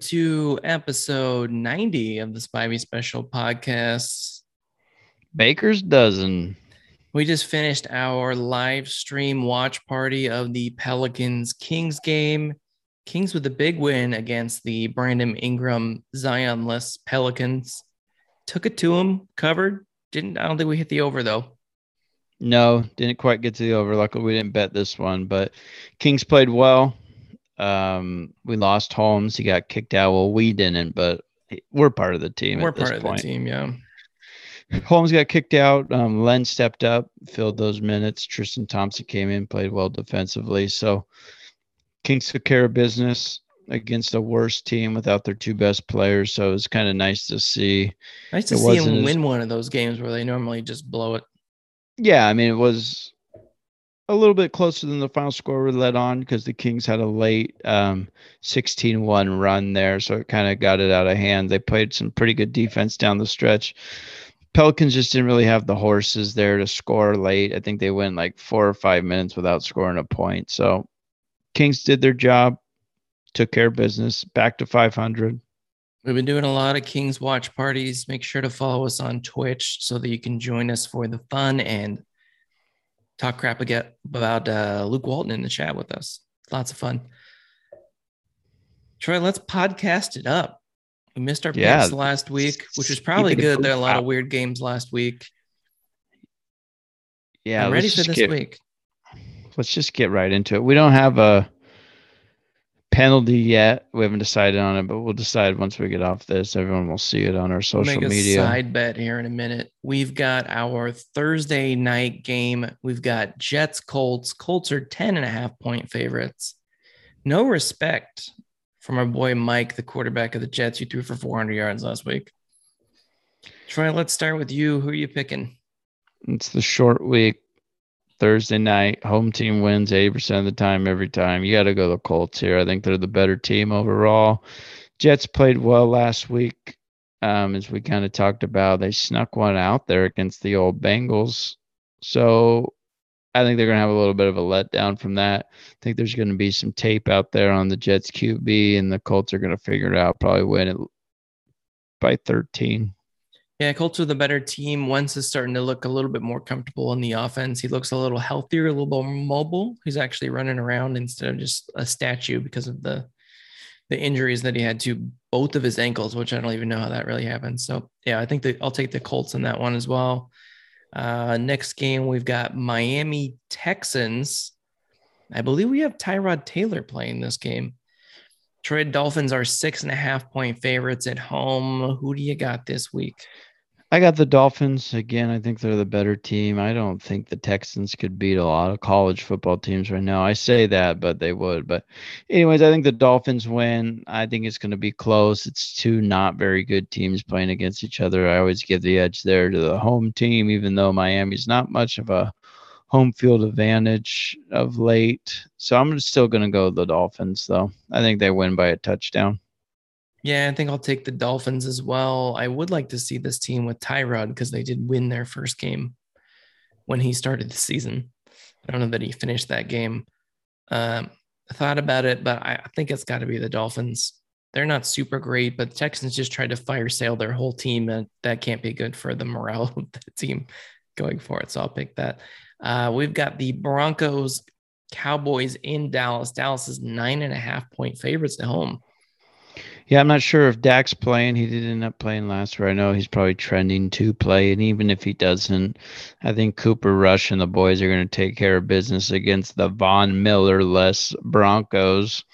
To episode 90 of the Spivey Special Podcast. Baker's dozen. We just finished our live stream watch party of the Pelicans Kings game. Kings with a big win against the Brandon Ingram Zionless Pelicans. Took it to them, covered. Didn't I don't think we hit the over though. No, didn't quite get to the over. Luckily, we didn't bet this one, but Kings played well. Um, we lost Holmes. He got kicked out. Well, we didn't, but we're part of the team. We're part of point. the team, yeah. Holmes got kicked out. Um, Len stepped up, filled those minutes. Tristan Thompson came in, played well defensively. So Kings took care of business against a worse team without their two best players. So it was kind of nice to see. Nice to see them win as, one of those games where they normally just blow it. Yeah, I mean it was a little bit closer than the final score we led on because the Kings had a late um, 16-1 run there, so it kind of got it out of hand. They played some pretty good defense down the stretch. Pelicans just didn't really have the horses there to score late. I think they went like four or five minutes without scoring a point. So Kings did their job, took care of business, back to 500. We've been doing a lot of Kings watch parties. Make sure to follow us on Twitch so that you can join us for the fun and talk crap again about uh, Luke Walton in the chat with us. Lots of fun. Troy, let's podcast it up. We missed our yeah, picks last week, which was probably good. There are a lot of weird games last week. Yeah, I'm ready for this get, week. Let's just get right into it. We don't have a penalty yet. We haven't decided on it, but we'll decide once we get off this. Everyone will see it on our social we'll make media. A side bet here in a minute. We've got our Thursday night game. We've got Jets Colts. Colts are 10 and a half point favorites. No respect from our boy Mike, the quarterback of the Jets, who threw for 400 yards last week. Troy, let's start with you. Who are you picking? It's the short week. Thursday night, home team wins 80% of the time every time. You got to go the Colts here. I think they're the better team overall. Jets played well last week, um, as we kind of talked about. They snuck one out there against the old Bengals. So I think they're going to have a little bit of a letdown from that. I think there's going to be some tape out there on the Jets QB, and the Colts are going to figure it out, probably win it by 13. Yeah, Colts are the better team. Wentz is starting to look a little bit more comfortable in the offense. He looks a little healthier, a little more mobile. He's actually running around instead of just a statue because of the the injuries that he had to both of his ankles, which I don't even know how that really happened. So yeah, I think that I'll take the Colts in that one as well. Uh, next game we've got Miami Texans. I believe we have Tyrod Taylor playing this game. Troy Dolphins are six and a half point favorites at home. Who do you got this week? I got the Dolphins again. I think they're the better team. I don't think the Texans could beat a lot of college football teams right now. I say that, but they would. But, anyways, I think the Dolphins win. I think it's going to be close. It's two not very good teams playing against each other. I always give the edge there to the home team, even though Miami's not much of a home field advantage of late. So I'm still going to go the Dolphins, though. I think they win by a touchdown. Yeah, I think I'll take the Dolphins as well. I would like to see this team with Tyrod because they did win their first game when he started the season. I don't know that he finished that game. Um, I thought about it, but I, think it's got to be the Dolphins. They're not super great, but the Texans just tried to fire sale their whole team, and that can't be good for the morale of the team going forward. So I'll pick that. Uh, we've got the Broncos Cowboys in Dallas. Dallas is nine and a half point favorites at home. Yeah, I'm not sure if Dak's playing. He did end up playing last year. I know he's probably trending to play, and even if he doesn't, I think Cooper Rush and the boys are going to take care of business against the Von Miller less Broncos.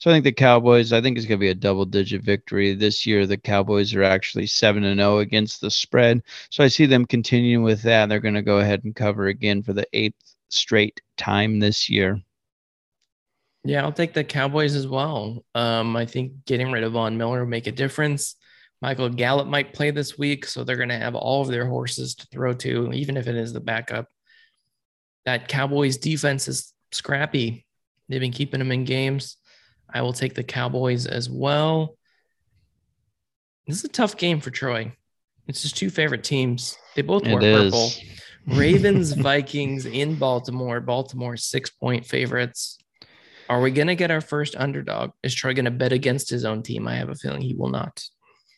So I think the Cowboys. I think it's going to be a double-digit victory this year. The Cowboys are actually seven and zero oh against the spread, so I see them continuing with that. They're going to go ahead and cover again for the eighth straight time this year. Yeah, I'll take the Cowboys as well. Um, I think getting rid of Von Miller will make a difference. Michael Gallup might play this week, so they're going to have all of their horses to throw to, even if it is the backup. That Cowboys defense is scrappy. They've been keeping them in games. I will take the Cowboys as well. This is a tough game for Troy. It's his two favorite teams. They both wear purple. Ravens, Vikings in Baltimore. Baltimore six point favorites. Are we going to get our first underdog? Is Troy going to bet against his own team? I have a feeling he will not.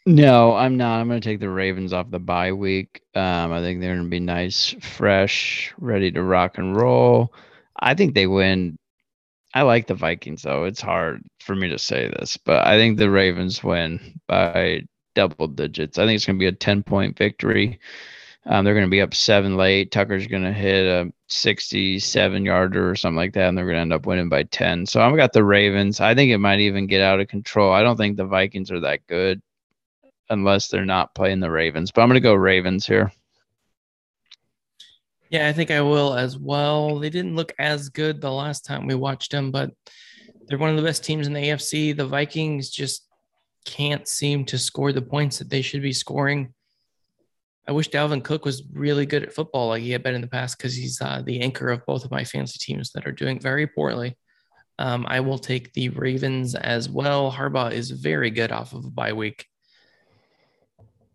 No, I'm not. I'm going to take the Ravens off the bye week. Um, I think they're going to be nice, fresh, ready to rock and roll. I think they win. I like the Vikings, though. It's hard for me to say this, but I think the Ravens win by double digits. I think it's going to be a 10 point victory. Um, they're going to be up seven late. Tucker's going to hit a 67 yarder or something like that, and they're going to end up winning by 10. So I've got the Ravens. I think it might even get out of control. I don't think the Vikings are that good unless they're not playing the Ravens, but I'm going to go Ravens here. Yeah, I think I will as well. They didn't look as good the last time we watched them, but they're one of the best teams in the AFC. The Vikings just can't seem to score the points that they should be scoring. I wish Dalvin Cook was really good at football like he had been in the past because he's uh, the anchor of both of my fantasy teams that are doing very poorly. Um, I will take the Ravens as well. Harbaugh is very good off of a bye week.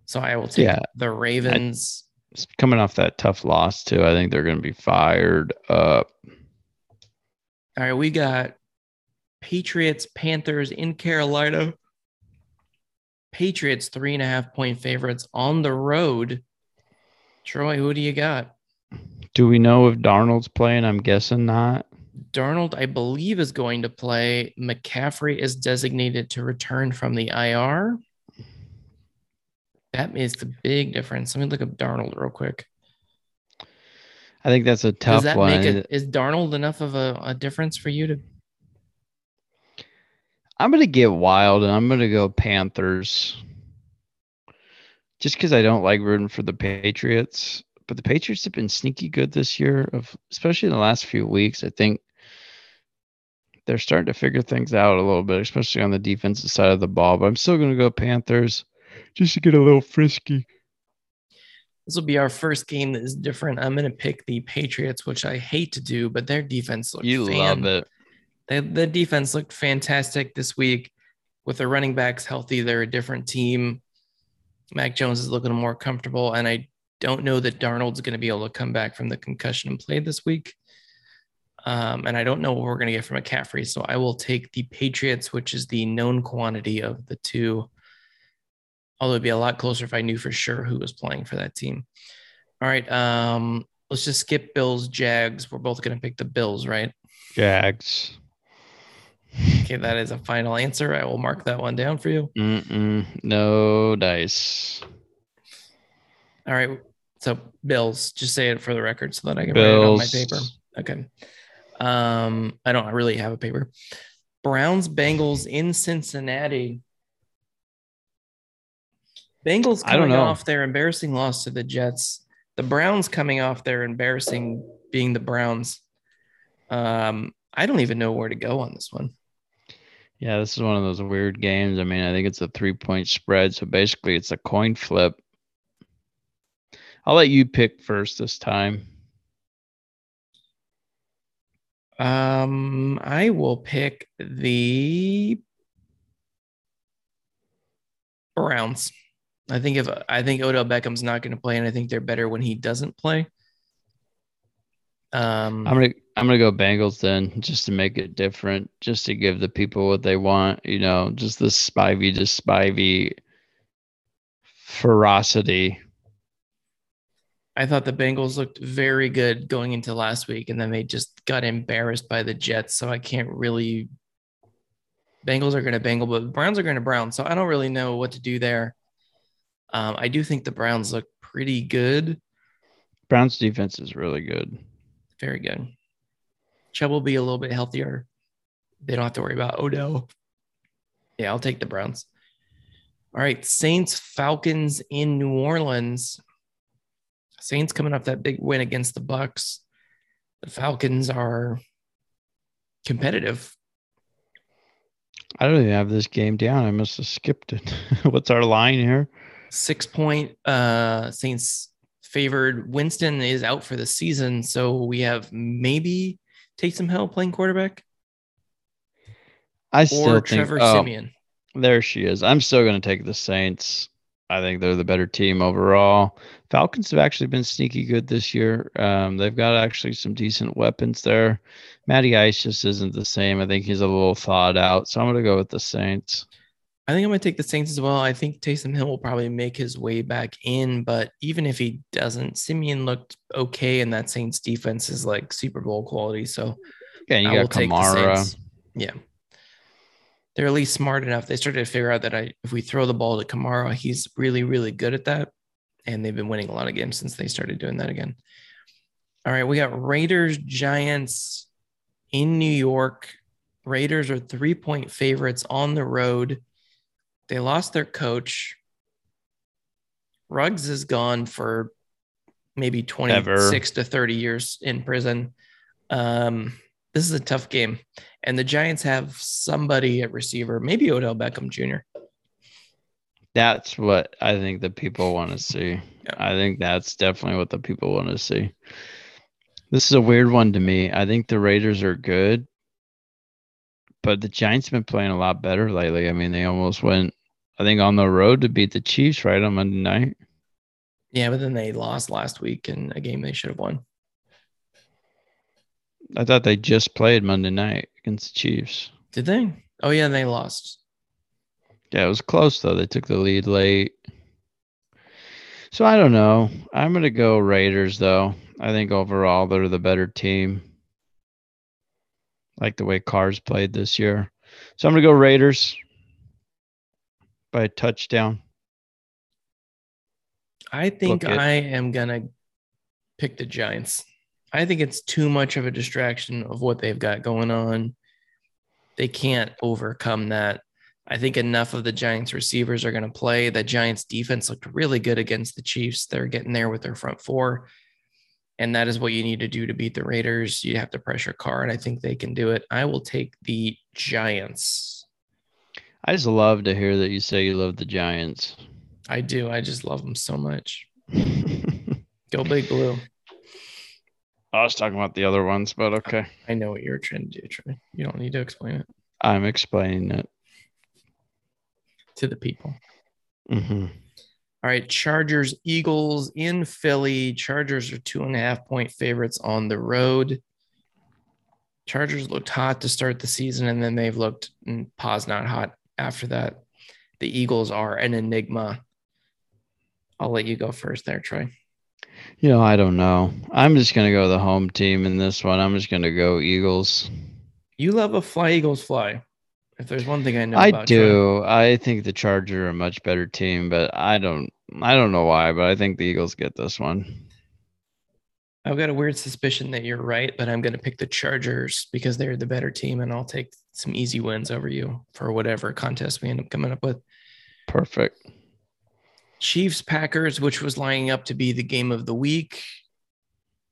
So I will take yeah, the Ravens. I, coming off that tough loss, too, I think they're going to be fired up. All right, we got Patriots, Panthers in Carolina. Patriots three and a half point favorites on the road. Troy, who do you got? Do we know if Darnold's playing? I'm guessing not. Darnold, I believe, is going to play. McCaffrey is designated to return from the IR. That makes the big difference. Let me look up Darnold real quick. I think that's a tough Does that one. Make a, is Darnold enough of a, a difference for you to I'm gonna get wild and I'm gonna go Panthers. Just because I don't like rooting for the Patriots, but the Patriots have been sneaky good this year, of especially in the last few weeks. I think they're starting to figure things out a little bit, especially on the defensive side of the ball. But I'm still gonna go Panthers just to get a little frisky. This will be our first game that is different. I'm going to pick the Patriots, which I hate to do, but their defense looks you fan- love it. The defense looked fantastic this week with their running backs healthy. They're a different team. Mac Jones is looking more comfortable, and I don't know that Darnold's going to be able to come back from the concussion and play this week. Um, and I don't know what we're going to get from McCaffrey. So I will take the Patriots, which is the known quantity of the two. Although it'd be a lot closer if I knew for sure who was playing for that team. All right. Um, let's just skip Bills, Jags. We're both going to pick the Bills, right? Jags. Okay, that is a final answer. I will mark that one down for you. Mm-mm, no dice. All right. So Bills, just say it for the record so that I can Bills. write it on my paper. Okay. Um, I don't really have a paper. Browns Bengals in Cincinnati. Bengals coming off their embarrassing loss to the Jets. The Browns coming off their embarrassing being the Browns. Um, I don't even know where to go on this one. Yeah, this is one of those weird games. I mean, I think it's a three point spread. So basically, it's a coin flip. I'll let you pick first this time. Um, I will pick the Browns. I think if I think Odell Beckham's not going to play, and I think they're better when he doesn't play. Um, I'm gonna I'm gonna go Bengals then, just to make it different, just to give the people what they want. You know, just the spivey, just spivey ferocity. I thought the Bengals looked very good going into last week, and then they just got embarrassed by the Jets. So I can't really. Bengals are going to Bengal, but Browns are going to Brown. So I don't really know what to do there. Um, I do think the Browns look pretty good. Browns defense is really good. Very good. Chubb will be a little bit healthier. They don't have to worry about Odell. Yeah, I'll take the Browns. All right, Saints Falcons in New Orleans. Saints coming off that big win against the Bucks. The Falcons are competitive. I don't even have this game down. I must have skipped it. What's our line here? Six point uh Saints favored. Winston is out for the season, so we have maybe Taysom Hill playing quarterback. I still or think, Trevor oh, Siemian. There she is. I'm still going to take the Saints. I think they're the better team overall. Falcons have actually been sneaky good this year. Um, they've got actually some decent weapons there. Matty Ice just isn't the same. I think he's a little thawed out. So I'm going to go with the Saints. I think I'm going to take the Saints as well. I think Taysom Hill will probably make his way back in, but even if he doesn't, Siemian looked okay, and that Saints defense is like Super Bowl quality. So yeah, you I got Kamara. Yeah they're at least smart enough. They started to figure out that I, if we throw the ball to Kamara, he's really, really good at that. And they've been winning a lot of games since they started doing that again. All right, we got Raiders, Giants in New York. Raiders are three point favorites on the road. They lost their coach. Ruggs is gone for maybe 26 Ever. to 30 years in prison. Um, this is a tough game. And the Giants have somebody at receiver, maybe Odell Beckham Jr. That's what I think the people want to see. Yeah. I think that's definitely what the people want to see. This is a weird one to me. I think the Raiders are good, but the Giants have been playing a lot better lately. I mean, they almost went, I think, on the road to beat the Chiefs right on Monday night. Yeah, but then they lost last week in a game they should have won. I thought they just played Monday night against the Chiefs. Did they? Oh yeah, they lost. Yeah, it was close though. They took the lead late. So I don't know. I'm gonna go Raiders though. I think overall they're the better team. Like the way Carr's played this year. So I'm gonna go Raiders by a touchdown. I think I am gonna pick the Giants. I think it's too much of a distraction of what they've got going on. They can't overcome that. I think enough of the Giants receivers are going to play. The Giants defense looked really good against the Chiefs. They're getting there with their front four. And that is what you need to do to beat the Raiders. You have to pressure Carr, and I think they can do it. I will take the Giants. I just love to hear that you say you love the Giants. I do. I just love them so much. Go big blue. I was talking about the other ones, but okay. I know what you're trying to do, Trey. You don't need to explain it. I'm explaining it to the people. Mm-hmm. All right, Chargers, Eagles in Philly. Chargers are two and a half point favorites on the road. Chargers looked hot to start the season, and then they've looked mm, pause not hot after that. The Eagles are an enigma. I'll let you go first there, Troy. You know, I don't know. I'm just gonna go the home team in this one. I'm just gonna go Eagles. You love a fly Eagles fly. If there's one thing I know, I do. Troy. I think the Chargers are a much better team, but I don't. I don't know why, but I think the Eagles get this one. I've got a weird suspicion that you're right, but I'm going to pick the Chargers because they're the better team, and I'll take some easy wins over you for whatever contest we end up coming up with. Perfect. Chiefs Packers, which was lining up to be the game of the week.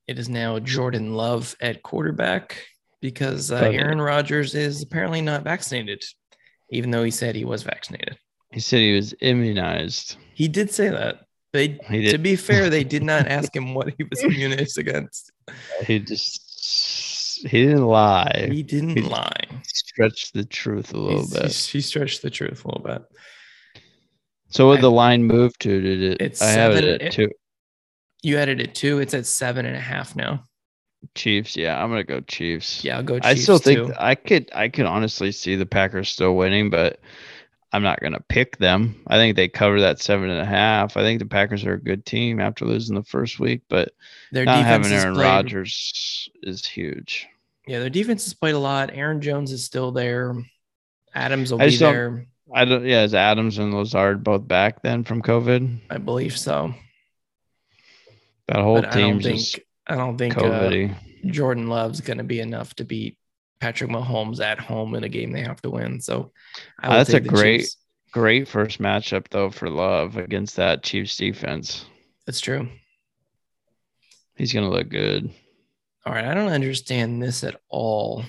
It is now Jordan Love at quarterback because uh, Aaron Rodgers is apparently not vaccinated, even though he said he was vaccinated. He said he was immunized. He did say that. They, to be fair, they did not ask him what he was immunized against. He just he didn't lie. He didn't he lie. Stretched the truth a little He's, bit. He stretched the truth a little bit. So what the line move to? Did it? It's I have it at it, two. You added it two. It's at seven and a half now. Chiefs, yeah, I'm gonna go Chiefs. Yeah, I'll go. Chiefs I still think. I could, I could honestly see the Packers still winning, but I'm not gonna pick them. I think they cover that seven and a half. I think the Packers are a good team after losing the first week, but their not having Aaron Rodgers is huge. Yeah, their defense has played a lot. Aaron Jones is still there. Adams will be there. I don't. Yeah, is Adams and Lazard both back then from COVID? I believe so. That whole team just. I don't think uh, Jordan Love's going to be enough to beat Patrick Mahomes at home in a game they have to win. So that's a great, Chiefs. great first matchup though for Love against that Chiefs defense. That's true. He's going to look good. All right, I don't understand this at all.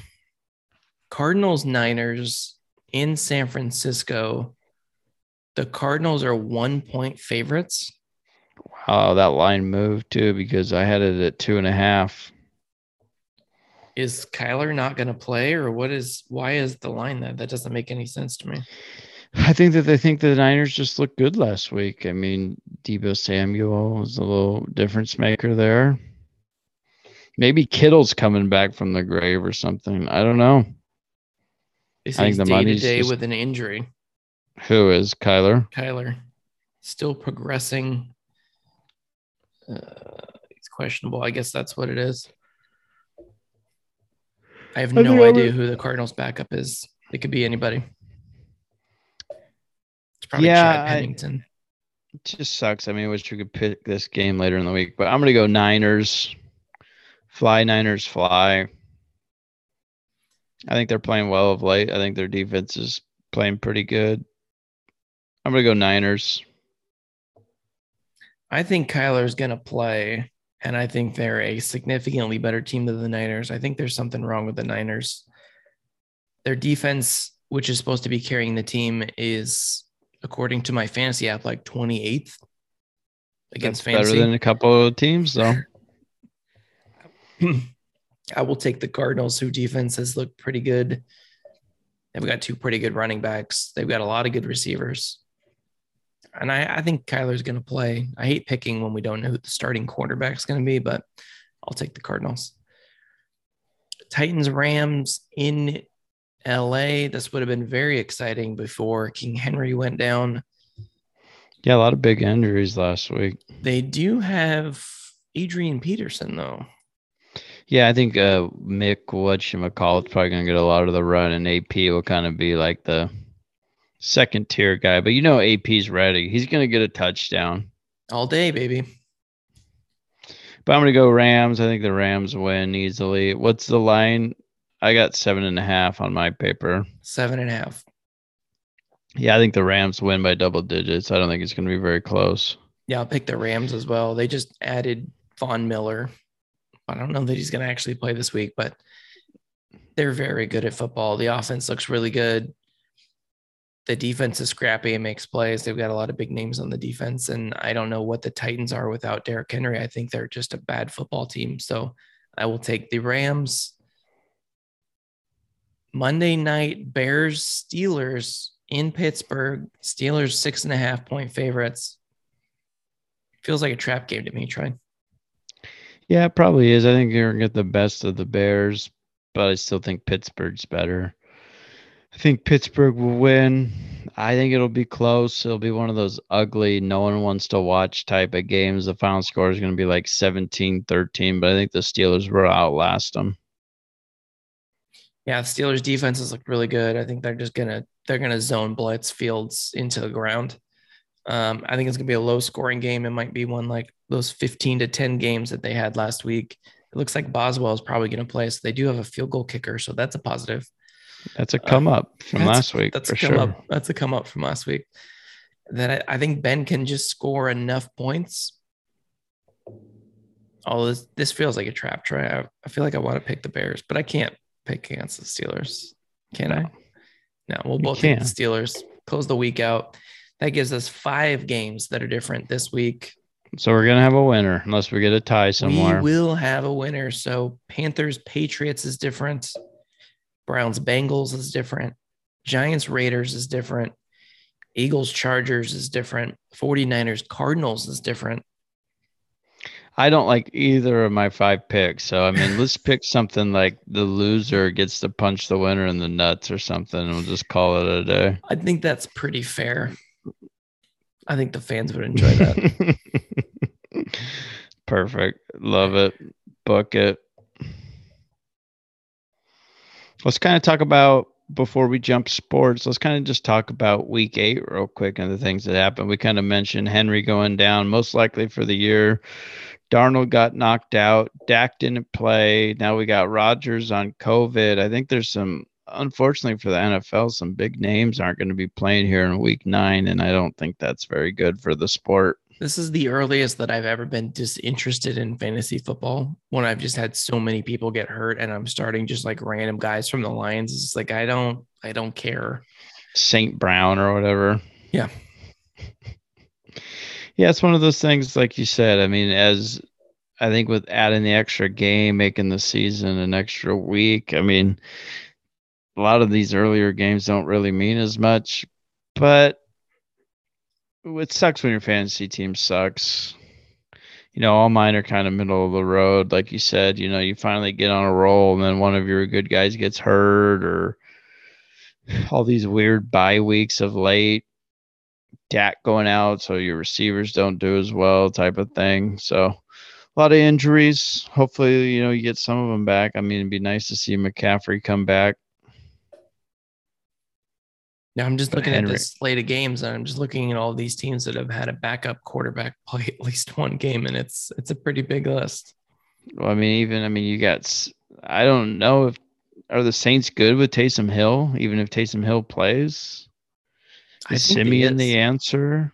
Cardinals Niners in San Francisco. The Cardinals are one point favorites. Wow, that line moved too because I had it at two and a half. Is Kyler not going to play, or what is? Why is the line that? That doesn't make any sense to me. I think that they think the Niners just looked good last week. I mean, Deebo Samuel was a little difference maker there. Maybe Kittle's coming back from the grave or something. I don't know. I think the day to day just... with an injury. Who is Kyler? Kyler, still progressing. Uh, it's questionable. I guess that's what it is. I have no idea who the Cardinals' backup is. It could be anybody. It's probably yeah, Chad Pennington. I, it just sucks. I mean, I wish we could pick this game later in the week, but I'm going to go Niners. Fly Niners, fly. I think they're playing well of late. I think their defense is playing pretty good. I'm going to go Niners. I think Kyler's going to play, and I think they're a significantly better team than the Niners. I think there's something wrong with the Niners. Their defense, which is supposed to be carrying the team, is, according to my fantasy app, like 28th against That's fantasy. Better than a couple of teams, though. I will take the Cardinals, who defense has looked pretty good. They've got two pretty good running backs. They've got a lot of good receivers. And I, I think Kyler's going to play. I hate picking when we don't know who the starting quarterback is going to be, but I'll take the Cardinals. Titans Rams in LA. This would have been very exciting before King Henry went down. Yeah, a lot of big injuries last week. They do have Adrian Peterson, though. Yeah, I think uh, Mick whatchamacallit is probably going to get a lot of the run, and AP will kind of be like the second tier guy. But you know, AP's ready. He's going to get a touchdown all day, baby. But I'm going to go Rams. I think the Rams win easily. What's the line? I got seven and a half on my paper. Seven and a half. Yeah, I think the Rams win by double digits. I don't think it's going to be very close. Yeah, I'll pick the Rams as well. They just added Von Miller I don't know that he's going to actually play this week, but they're very good at football. The offense looks really good. The defense is scrappy and makes plays. They've got a lot of big names on the defense. And I don't know what the Titans are without Derrick Henry. I think they're just a bad football team. So I will take the Rams. Monday night, Bears, Steelers in Pittsburgh. Steelers six and a half point favorites. Feels like a trap game to me, Troy. Yeah, it probably is. I think you're gonna get the best of the Bears, but I still think Pittsburgh's better. I think Pittsburgh will win. I think it'll be close. It'll be one of those ugly, no one wants to watch type of games. The final score is going to be like 17 13, but I think the Steelers will outlast them. Yeah, Steelers defense has looked really good. I think they're just gonna they're gonna zone blitz Fields into the ground. Um, I think it's gonna be a low scoring game. It might be one like those 15 to 10 games that they had last week. It looks like Boswell is probably gonna play. So they do have a field goal kicker, so that's a positive. That's a come um, up from last week. That's a come sure. up. That's a come up from last week. That I, I think Ben can just score enough points. All this this feels like a trap try. I, I feel like I want to pick the Bears, but I can't pick against the Steelers. Can no. I? No, we'll both take the Steelers. Close the week out. That gives us five games that are different this week. So we're gonna have a winner unless we get a tie somewhere. We will have a winner. So Panthers Patriots is different. Browns Bengals is different. Giants Raiders is different. Eagles Chargers is different. 49ers Cardinals is different. I don't like either of my five picks. So I mean, let's pick something like the loser gets to punch the winner in the nuts or something, and we'll just call it a day. I think that's pretty fair. I think the fans would enjoy that. Perfect. Love it. Book it. Let's kind of talk about before we jump sports. Let's kind of just talk about week eight real quick and the things that happened. We kind of mentioned Henry going down, most likely for the year. Darnold got knocked out. Dak didn't play. Now we got Rodgers on COVID. I think there's some unfortunately for the NFL, some big names aren't going to be playing here in week nine, and I don't think that's very good for the sport. This is the earliest that I've ever been disinterested in fantasy football when I've just had so many people get hurt and I'm starting just like random guys from the Lions. It's like I don't I don't care. St. Brown or whatever. Yeah. yeah, it's one of those things like you said. I mean, as I think with adding the extra game, making the season an extra week, I mean, a lot of these earlier games don't really mean as much. but it sucks when your fantasy team sucks. You know, all mine are kind of middle of the road. Like you said, you know, you finally get on a roll and then one of your good guys gets hurt or all these weird bye weeks of late. Dak going out, so your receivers don't do as well, type of thing. So a lot of injuries. Hopefully, you know, you get some of them back. I mean, it'd be nice to see McCaffrey come back. Now I'm just looking Henry. at this slate of games, and I'm just looking at all these teams that have had a backup quarterback play at least one game, and it's it's a pretty big list. Well, I mean, even I mean, you got I don't know if are the Saints good with Taysom Hill, even if Taysom Hill plays. Is Siemian the answer?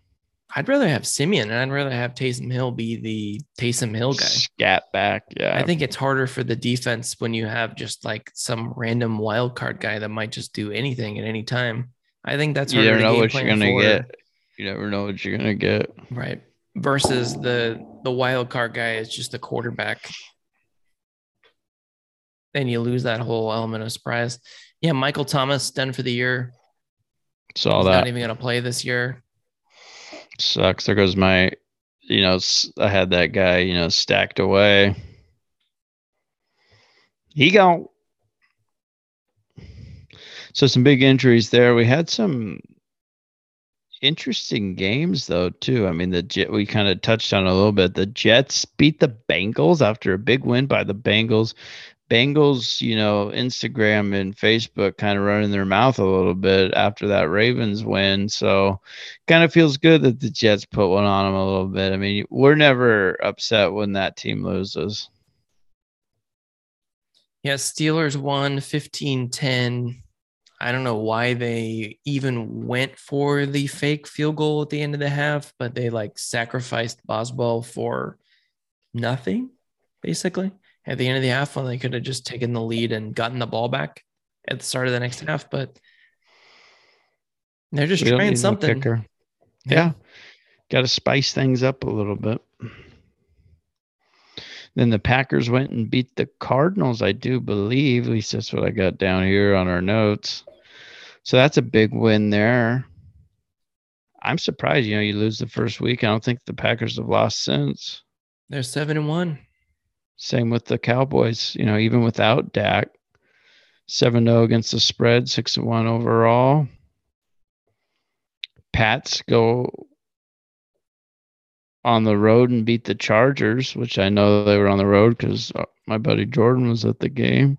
I'd rather have Siemian, and I'd rather have Taysom Hill be the Taysom Hill guy. Scat back, yeah. I think it's harder for the defense when you have just like some random wild card guy that might just do anything at any time. I think that's you never know what you're gonna for. get. You never know what you're gonna get. Right. Versus the the wild card guy is just the quarterback. Then you lose that whole element of surprise. Yeah, Michael Thomas done for the year. Saw He's that. Not even gonna play this year. Sucks. There goes my. You know, I had that guy. You know, stacked away. He gone. So some big injuries there. We had some interesting games though too. I mean, the Jet we kind of touched on a little bit. The Jets beat the Bengals after a big win by the Bengals. Bengals, you know, Instagram and Facebook kind of running their mouth a little bit after that Ravens win. So kind of feels good that the Jets put one on them a little bit. I mean, we're never upset when that team loses. Yeah, Steelers won 15 10 I don't know why they even went for the fake field goal at the end of the half, but they like sacrificed Boswell for nothing, basically. At the end of the half, when they could have just taken the lead and gotten the ball back at the start of the next half, but they're just we trying something. No yeah. yeah. Got to spice things up a little bit. Then the Packers went and beat the Cardinals, I do believe. At least that's what I got down here on our notes. So that's a big win there. I'm surprised, you know, you lose the first week. I don't think the Packers have lost since. They're seven and one. Same with the Cowboys, you know, even without Dak. 7 0 against the spread, 6 1 overall. Pats go on the road and beat the Chargers, which I know they were on the road because uh, my buddy Jordan was at the game.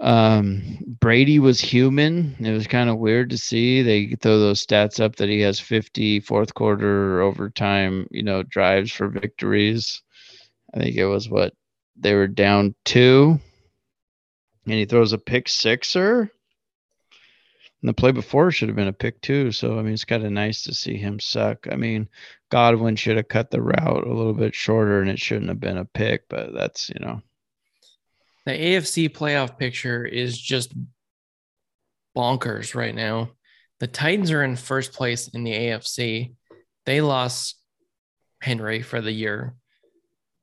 Um, Brady was human. It was kind of weird to see. They throw those stats up that he has 50 fourth quarter overtime, you know, drives for victories. I think it was what they were down two, and he throws a pick sixer. And the play before should have been a pick too. So I mean, it's kind of nice to see him suck. I mean, Godwin should have cut the route a little bit shorter, and it shouldn't have been a pick. But that's you know, the AFC playoff picture is just bonkers right now. The Titans are in first place in the AFC. They lost Henry for the year.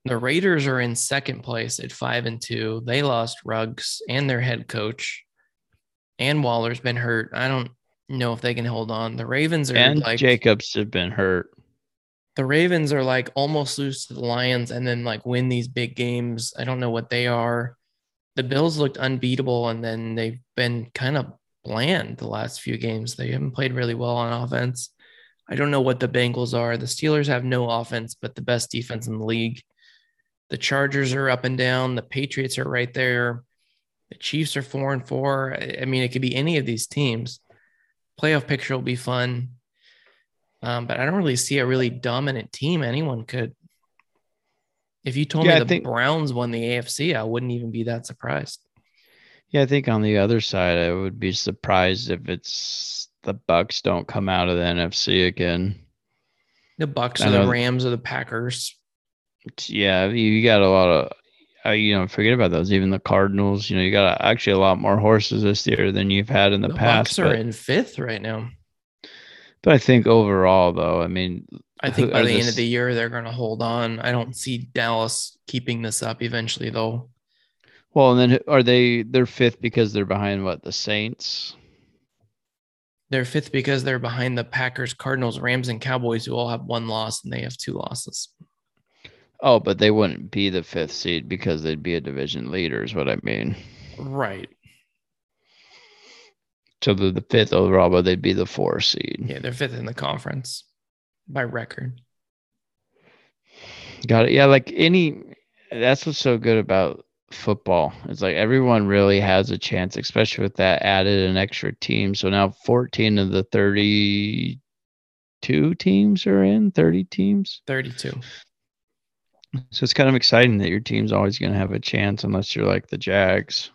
The Raiders are in second place at five and two. They lost Ruggs and their head coach and Waller's been hurt. I don't know if they can hold on. The Ravens are and like Jacobs have been hurt. The Ravens are like almost lose to the Lions and then like win these big games. I don't know what they are. The Bills looked unbeatable and then they've been kind of bland the last few games. They haven't played really well on offense. I don't know what the Bengals are. The Steelers have no offense, but the best defense in the league. The Chargers are up and down. The Patriots are right there. The Chiefs are four and four. I mean, it could be any of these teams. Playoff picture will be fun. Um, but I don't really see a really dominant team anyone could. If you told yeah, me the think, Browns won the AFC, I wouldn't even be that surprised. Yeah, I think on the other side, I would be surprised if it's the Bucks don't come out of the NFC again. The Bucks or the Rams or the Packers. Yeah, you got a lot of uh, you know, forget about those. Even the Cardinals, you know, you got actually a lot more horses this year than you've had in the, the past. Bucks are but, in fifth right now. But I think overall, though, I mean, I think by the this, end of the year they're going to hold on. I don't see Dallas keeping this up eventually, though. Well, and then are they? They're fifth because they're behind what the Saints. They're fifth because they're behind the Packers, Cardinals, Rams, and Cowboys, who all have one loss and they have two losses. Oh, but they wouldn't be the fifth seed because they'd be a division leader, is what I mean. Right. So they're the fifth overall, but they'd be the four seed. Yeah, they're fifth in the conference by record. Got it. Yeah, like any that's what's so good about football. It's like everyone really has a chance, especially with that added an extra team. So now 14 of the 32 teams are in, 30 teams. 32. So it's kind of exciting that your team's always going to have a chance unless you're like the Jags.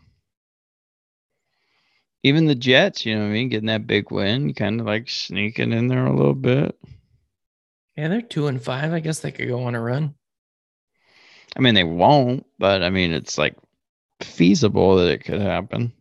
Even the Jets, you know what I mean, getting that big win, kind of like sneaking in there a little bit. Yeah, they're two and five. I guess they could go on a run. I mean, they won't, but I mean, it's like feasible that it could happen.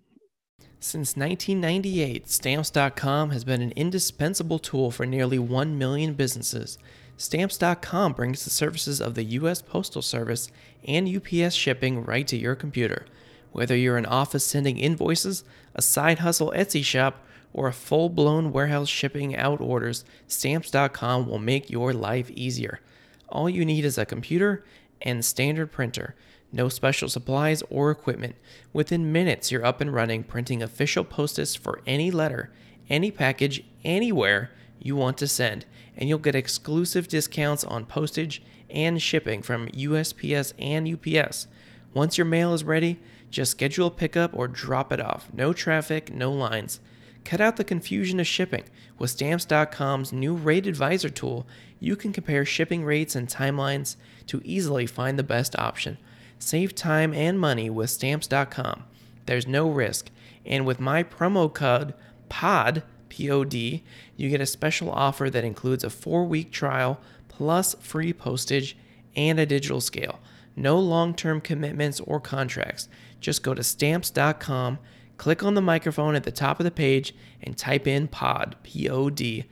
Since 1998, Stamps.com has been an indispensable tool for nearly 1 million businesses. Stamps.com brings the services of the U.S. Postal Service and UPS shipping right to your computer. Whether you're an office sending invoices, a side hustle Etsy shop, or a full blown warehouse shipping out orders, Stamps.com will make your life easier. All you need is a computer and standard printer. No special supplies or equipment. Within minutes, you're up and running printing official post-its for any letter, any package, anywhere you want to send, and you'll get exclusive discounts on postage and shipping from USPS and UPS. Once your mail is ready, just schedule a pickup or drop it off. No traffic, no lines. Cut out the confusion of shipping. With Stamps.com's new Rate Advisor tool, you can compare shipping rates and timelines to easily find the best option. Save time and money with Stamps.com. There's no risk. And with my promo code POD, P O D, you get a special offer that includes a four week trial plus free postage and a digital scale. No long term commitments or contracts. Just go to stamps.com, click on the microphone at the top of the page, and type in POD, P O D.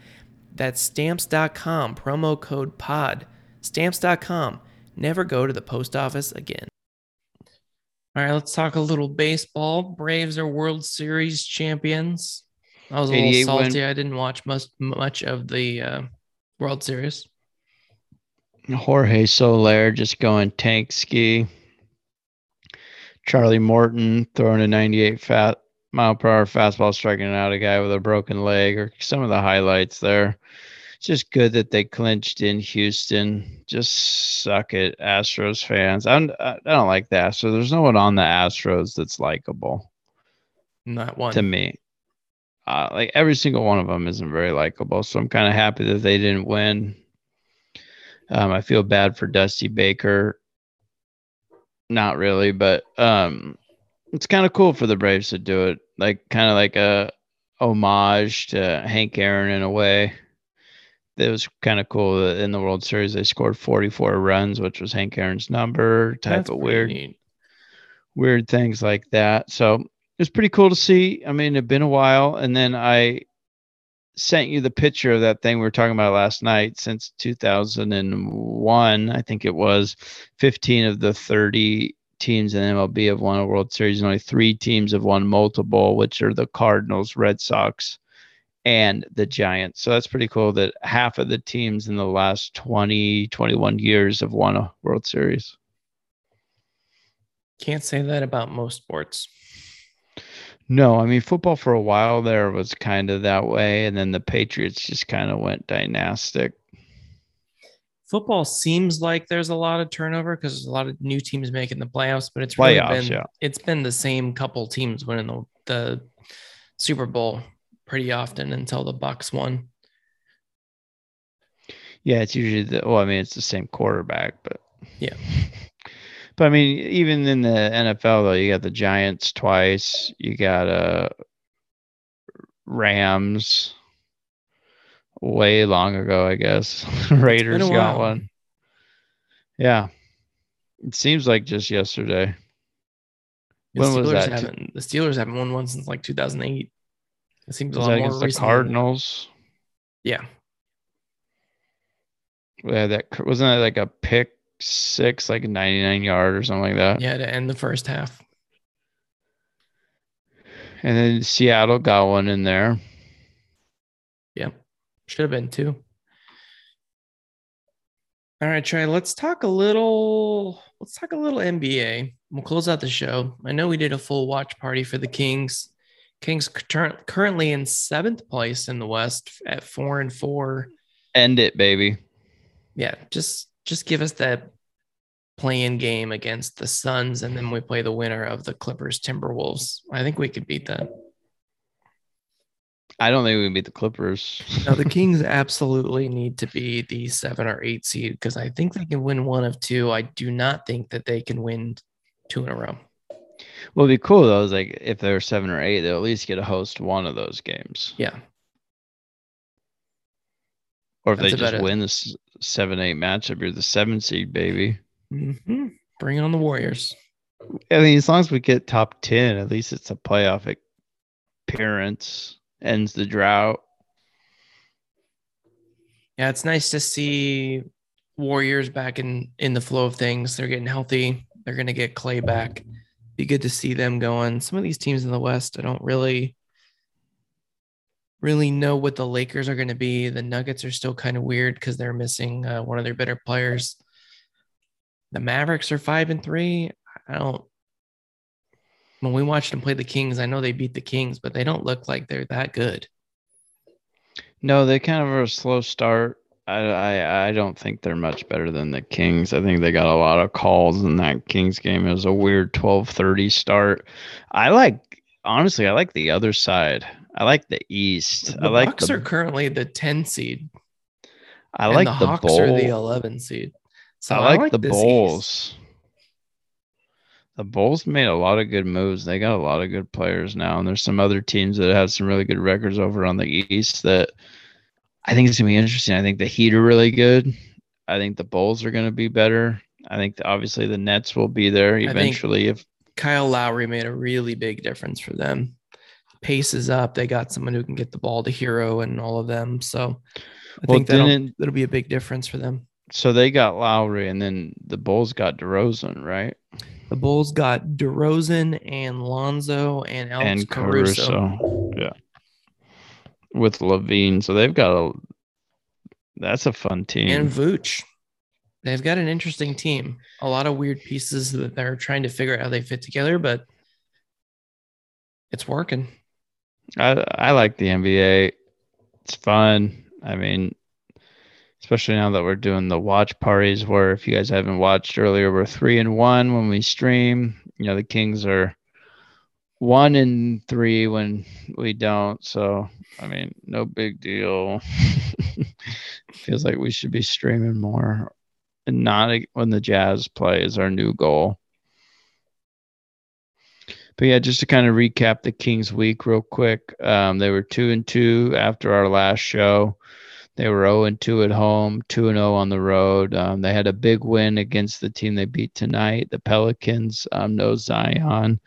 That's stamps.com, promo code POD. Stamps.com. Never go to the post office again. All right, let's talk a little baseball. Braves are World Series champions. I was a little salty. win. I didn't watch much much of the uh, World Series. Jorge Soler just going tank ski. Charlie Morton throwing a 98 fat mile per hour fastball, striking out a guy with a broken leg, or some of the highlights there. It's just good that they clinched in Houston. Just suck it, Astros fans. I'm, I don't like the Astros. There's no one on the Astros that's likable Not one. to me. Uh, like every single one of them isn't very likable. So I'm kind of happy that they didn't win. Um, I feel bad for Dusty Baker. Not really, but um, it's kind of cool for the Braves to do it. Like kind of like a homage to Hank Aaron in a way. It was kind of cool that in the World Series they scored 44 runs, which was Hank Aaron's number. Type That's of weird neat. weird things like that. So it was pretty cool to see. I mean, it'd been a while, and then I sent you the picture of that thing we were talking about last night. Since 2001, I think it was 15 of the 30 teams in MLB have won a World Series, and only three teams have won multiple, which are the Cardinals, Red Sox, and the Giants. So that's pretty cool that half of the teams in the last 20, 21 years have won a World Series. Can't say that about most sports. No, I mean football for a while there was kind of that way, and then the Patriots just kind of went dynastic. Football seems like there's a lot of turnover because there's a lot of new teams making the playoffs, but it's really Playoffs, been yeah. it's been the same couple teams winning the, the Super Bowl pretty often until the Bucks won. Yeah, it's usually the well, I mean it's the same quarterback, but Yeah. But I mean, even in the NFL though, you got the Giants twice, you got uh Rams way long ago, I guess. Raiders got one. Yeah. It seems like just yesterday. The When was Steelers that? haven't the Steelers haven't won one since like 2008. It seems a Was lot that more against the. Cardinals? Yeah, Yeah, that wasn't that like a pick six, like 99 yard or something like that. yeah, to end the first half. And then Seattle got one in there. Yeah, should have been two. All right, Trey, let's talk a little. Let's talk a little NBA. We'll close out the show. I know we did a full watch party for the Kings. Kings currently in seventh place in the West at four and four. End it, baby. Yeah, just just give us that playing game against the Suns, and then we play the winner of the Clippers Timberwolves. I think we could beat them. I don't think we can beat the Clippers. no, the Kings absolutely need to be the seven or eight seed because I think they can win one of two. I do not think that they can win two in a row. What would be cool though is like if they're seven or eight, they'll at least get to host one of those games. Yeah. Or if That's they just win the seven eight matchup, you're the seven seed, baby. Mm-hmm. Bring on the Warriors. I mean, as long as we get top ten, at least it's a playoff appearance. Ends the drought. Yeah, it's nice to see Warriors back in in the flow of things. They're getting healthy. They're going to get Clay back. Be good to see them going. Some of these teams in the West, I don't really really know what the Lakers are going to be. The Nuggets are still kind of weird because they're missing uh, one of their better players. The Mavericks are five and three. I don't. When we watched them play the Kings, I know they beat the Kings, but they don't look like they're that good. No, they kind of are a slow start. I, I I don't think they're much better than the Kings. I think they got a lot of calls in that Kings game. It was a weird 12:30 start. I like honestly, I like the other side. I like the East. The I like Bucks the, are currently the 10 seed. I like the, the Hawks Bull. are the 11 seed. So I like, I like the Bulls. East. The Bulls made a lot of good moves. They got a lot of good players now, and there's some other teams that have some really good records over on the East that I think it's gonna be interesting. I think the Heat are really good. I think the Bulls are gonna be better. I think the, obviously the Nets will be there eventually. If Kyle Lowry made a really big difference for them. Pace is up. They got someone who can get the ball to Herro and all of them. So I well, think that'll, that'll be a big difference for them. So they got Lowry, and then the Bulls got DeRozan, right? The Bulls got DeRozan and Lonzo and Alex and Caruso. Caruso. Yeah, with LaVine, so they've got a. That's a fun team. And Vooch, they've got an interesting team. A lot of weird pieces that they're trying to figure out how they fit together, but it's working. I I like the NBA. It's fun. I mean, especially now that we're doing the watch parties where if you guys haven't watched earlier we're three and one when we stream you know the kings are one and three when we don't so i mean no big deal feels like we should be streaming more and not when the jazz play is our new goal but yeah just to kind of recap the kings week real quick um, they were two and two after our last show they were 0 and 2 at home, 2 and 0 on the road. Um, they had a big win against the team they beat tonight, the Pelicans. Um, no Zion.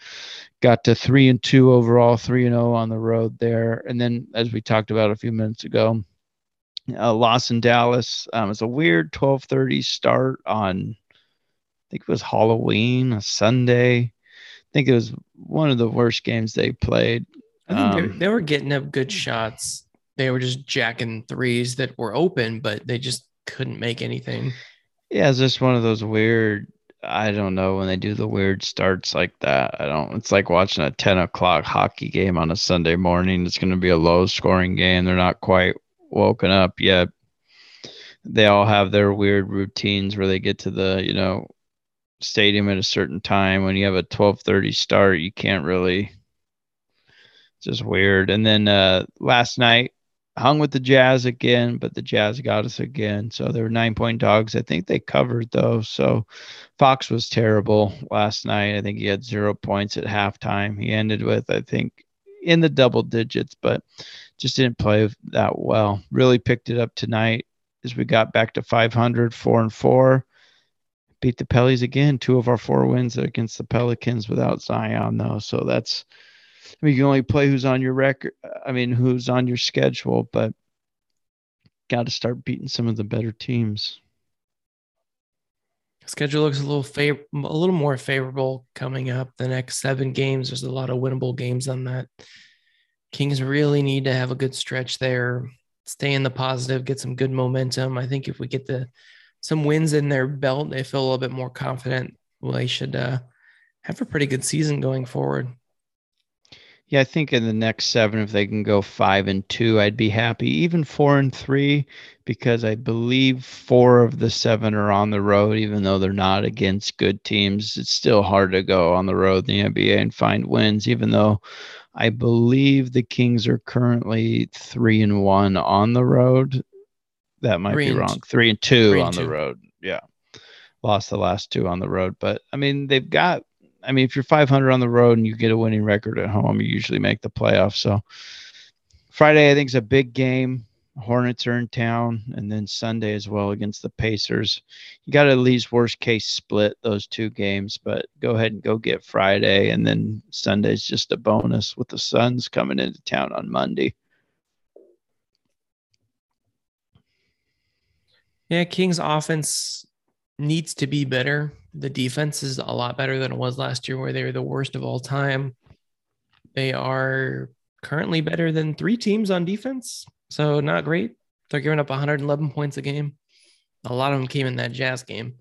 Got to 3 and 2 overall, 3 and 0 on the road there. And then, as we talked about a few minutes ago, uh, loss in Dallas. Um, it's a weird 12:30 start on, I think it was Halloween, a Sunday. I think it was one of the worst games they played. I think um, they were getting up good shots they were just jacking threes that were open, but they just couldn't make anything. Yeah, it's just one of those weird. I don't know when they do the weird starts like that. I don't. It's like watching a ten o'clock hockey game on a Sunday morning. It's going to be a low scoring game. They're not quite woken up yet. They all have their weird routines where they get to the you know stadium at a certain time. When you have a twelve thirty start, you can't really. It's just weird. And then uh, last night hung with the Jazz again, but the Jazz got us again. So they were nine point dogs. I think they covered though. So Fox was terrible last night. I think he had zero points at halftime. He ended with, I think, in the double digits, but just didn't play that well. Really picked it up tonight as we got back to 500, four and four. Beat the Pellies again. Two of our four wins against the Pelicans without Zion, though. So that's I mean, you can only play who's on your record. I mean, who's on your schedule, but got to start beating some of the better teams. Schedule looks a little favor- a little more favorable coming up. The next seven games, there's a lot of winnable games on that. Kings really need to have a good stretch there. stay in the positive, get some good momentum. I think if we get the some wins in their belt, they feel a little bit more confident. Well, they should uh, have a pretty good season going forward. Yeah, I think in the next seven, if they can go five and two, I'd be happy. Even four and three, because I believe four of the seven are on the road, even though they're not against good teams. It's still hard to go on the road in the NBA and find wins, even though I believe the Kings are currently three and one on the road. That might three be wrong. Three and two three and on two. the road. Yeah. Lost the last two on the road. But I mean, they've got I mean, if you're 500 on the road and you get a winning record at home, you usually make the playoffs. So Friday, I think is a big game. Hornets are in town, and then Sunday as well against the Pacers. You got to at least worst case split those two games, but go ahead and go get Friday, and then Sunday's just a bonus with the Suns coming into town on Monday. Yeah, Kings offense needs to be better. The defense is a lot better than it was last year, where they were the worst of all time. They are currently better than three teams on defense, so not great. They're giving up 111 points a game. A lot of them came in that Jazz game.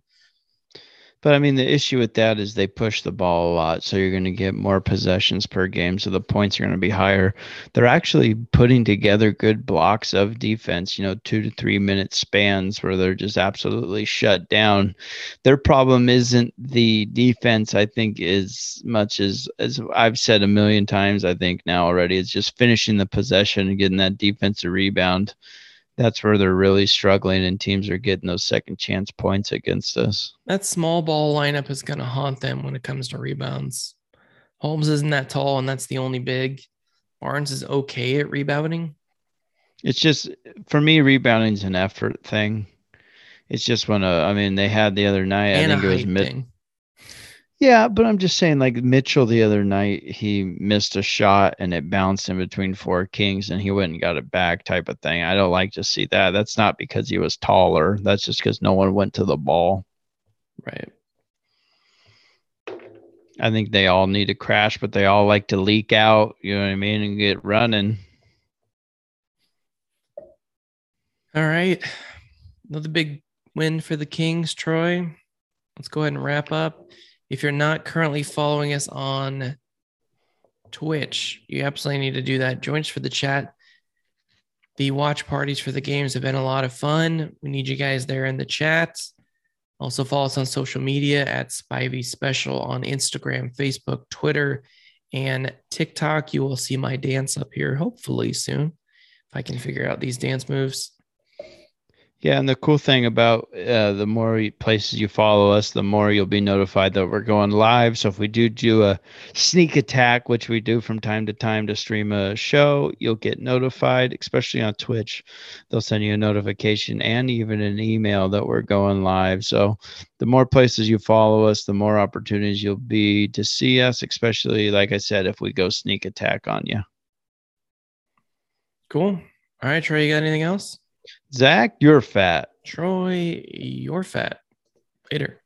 But I mean, the issue with that is they push the ball a lot. So you're going to get more possessions per game. So the points are going to be higher. They're actually putting together good blocks of defense, you know, two to three minute spans where they're just absolutely shut down. Their problem isn't the defense, I think, as much as, as I've said a million times, I think now already, it's just finishing the possession and getting that defensive rebound that's where they're really struggling and teams are getting those second chance points against us. That small ball lineup is going to haunt them when it comes to rebounds. Holmes isn't that tall, and that's the only big. Barnes is okay at rebounding. It's just for me, rebounding is an effort thing. It's just when a, I mean, they had the other night. And I think it was mid. Yeah, but I'm just saying, like Mitchell the other night, he missed a shot and it bounced in between four kings and he went and got it back, type of thing. I don't like to see that. That's not because he was taller. That's just because no one went to the ball. Right. I think they all need to crash, but they all like to leak out, you know what I mean, and get running. All right. Another big win for the Kings, Troy. Let's go ahead and wrap up. If you're not currently following us on Twitch, you absolutely need to do that. Join us for the chat. The watch parties for the games have been a lot of fun. We need you guys there in the chat. Also follow us on social media at Spivey Special on Instagram, Facebook, Twitter, and TikTok. You will see my dance up here hopefully soon if I can figure out these dance moves. Yeah, and the cool thing about uh, the more places you follow us, the more you'll be notified that we're going live. So if we do do a sneak attack, which we do from time to time to stream a show, you'll get notified, especially on Twitch. They'll send you a notification and even an email that we're going live. So the more places you follow us, the more opportunities you'll be to see us, especially, like I said, if we go sneak attack on you. Cool. All right, Trey, you got anything else? Zach, you're fat. Troy, you're fat. Later.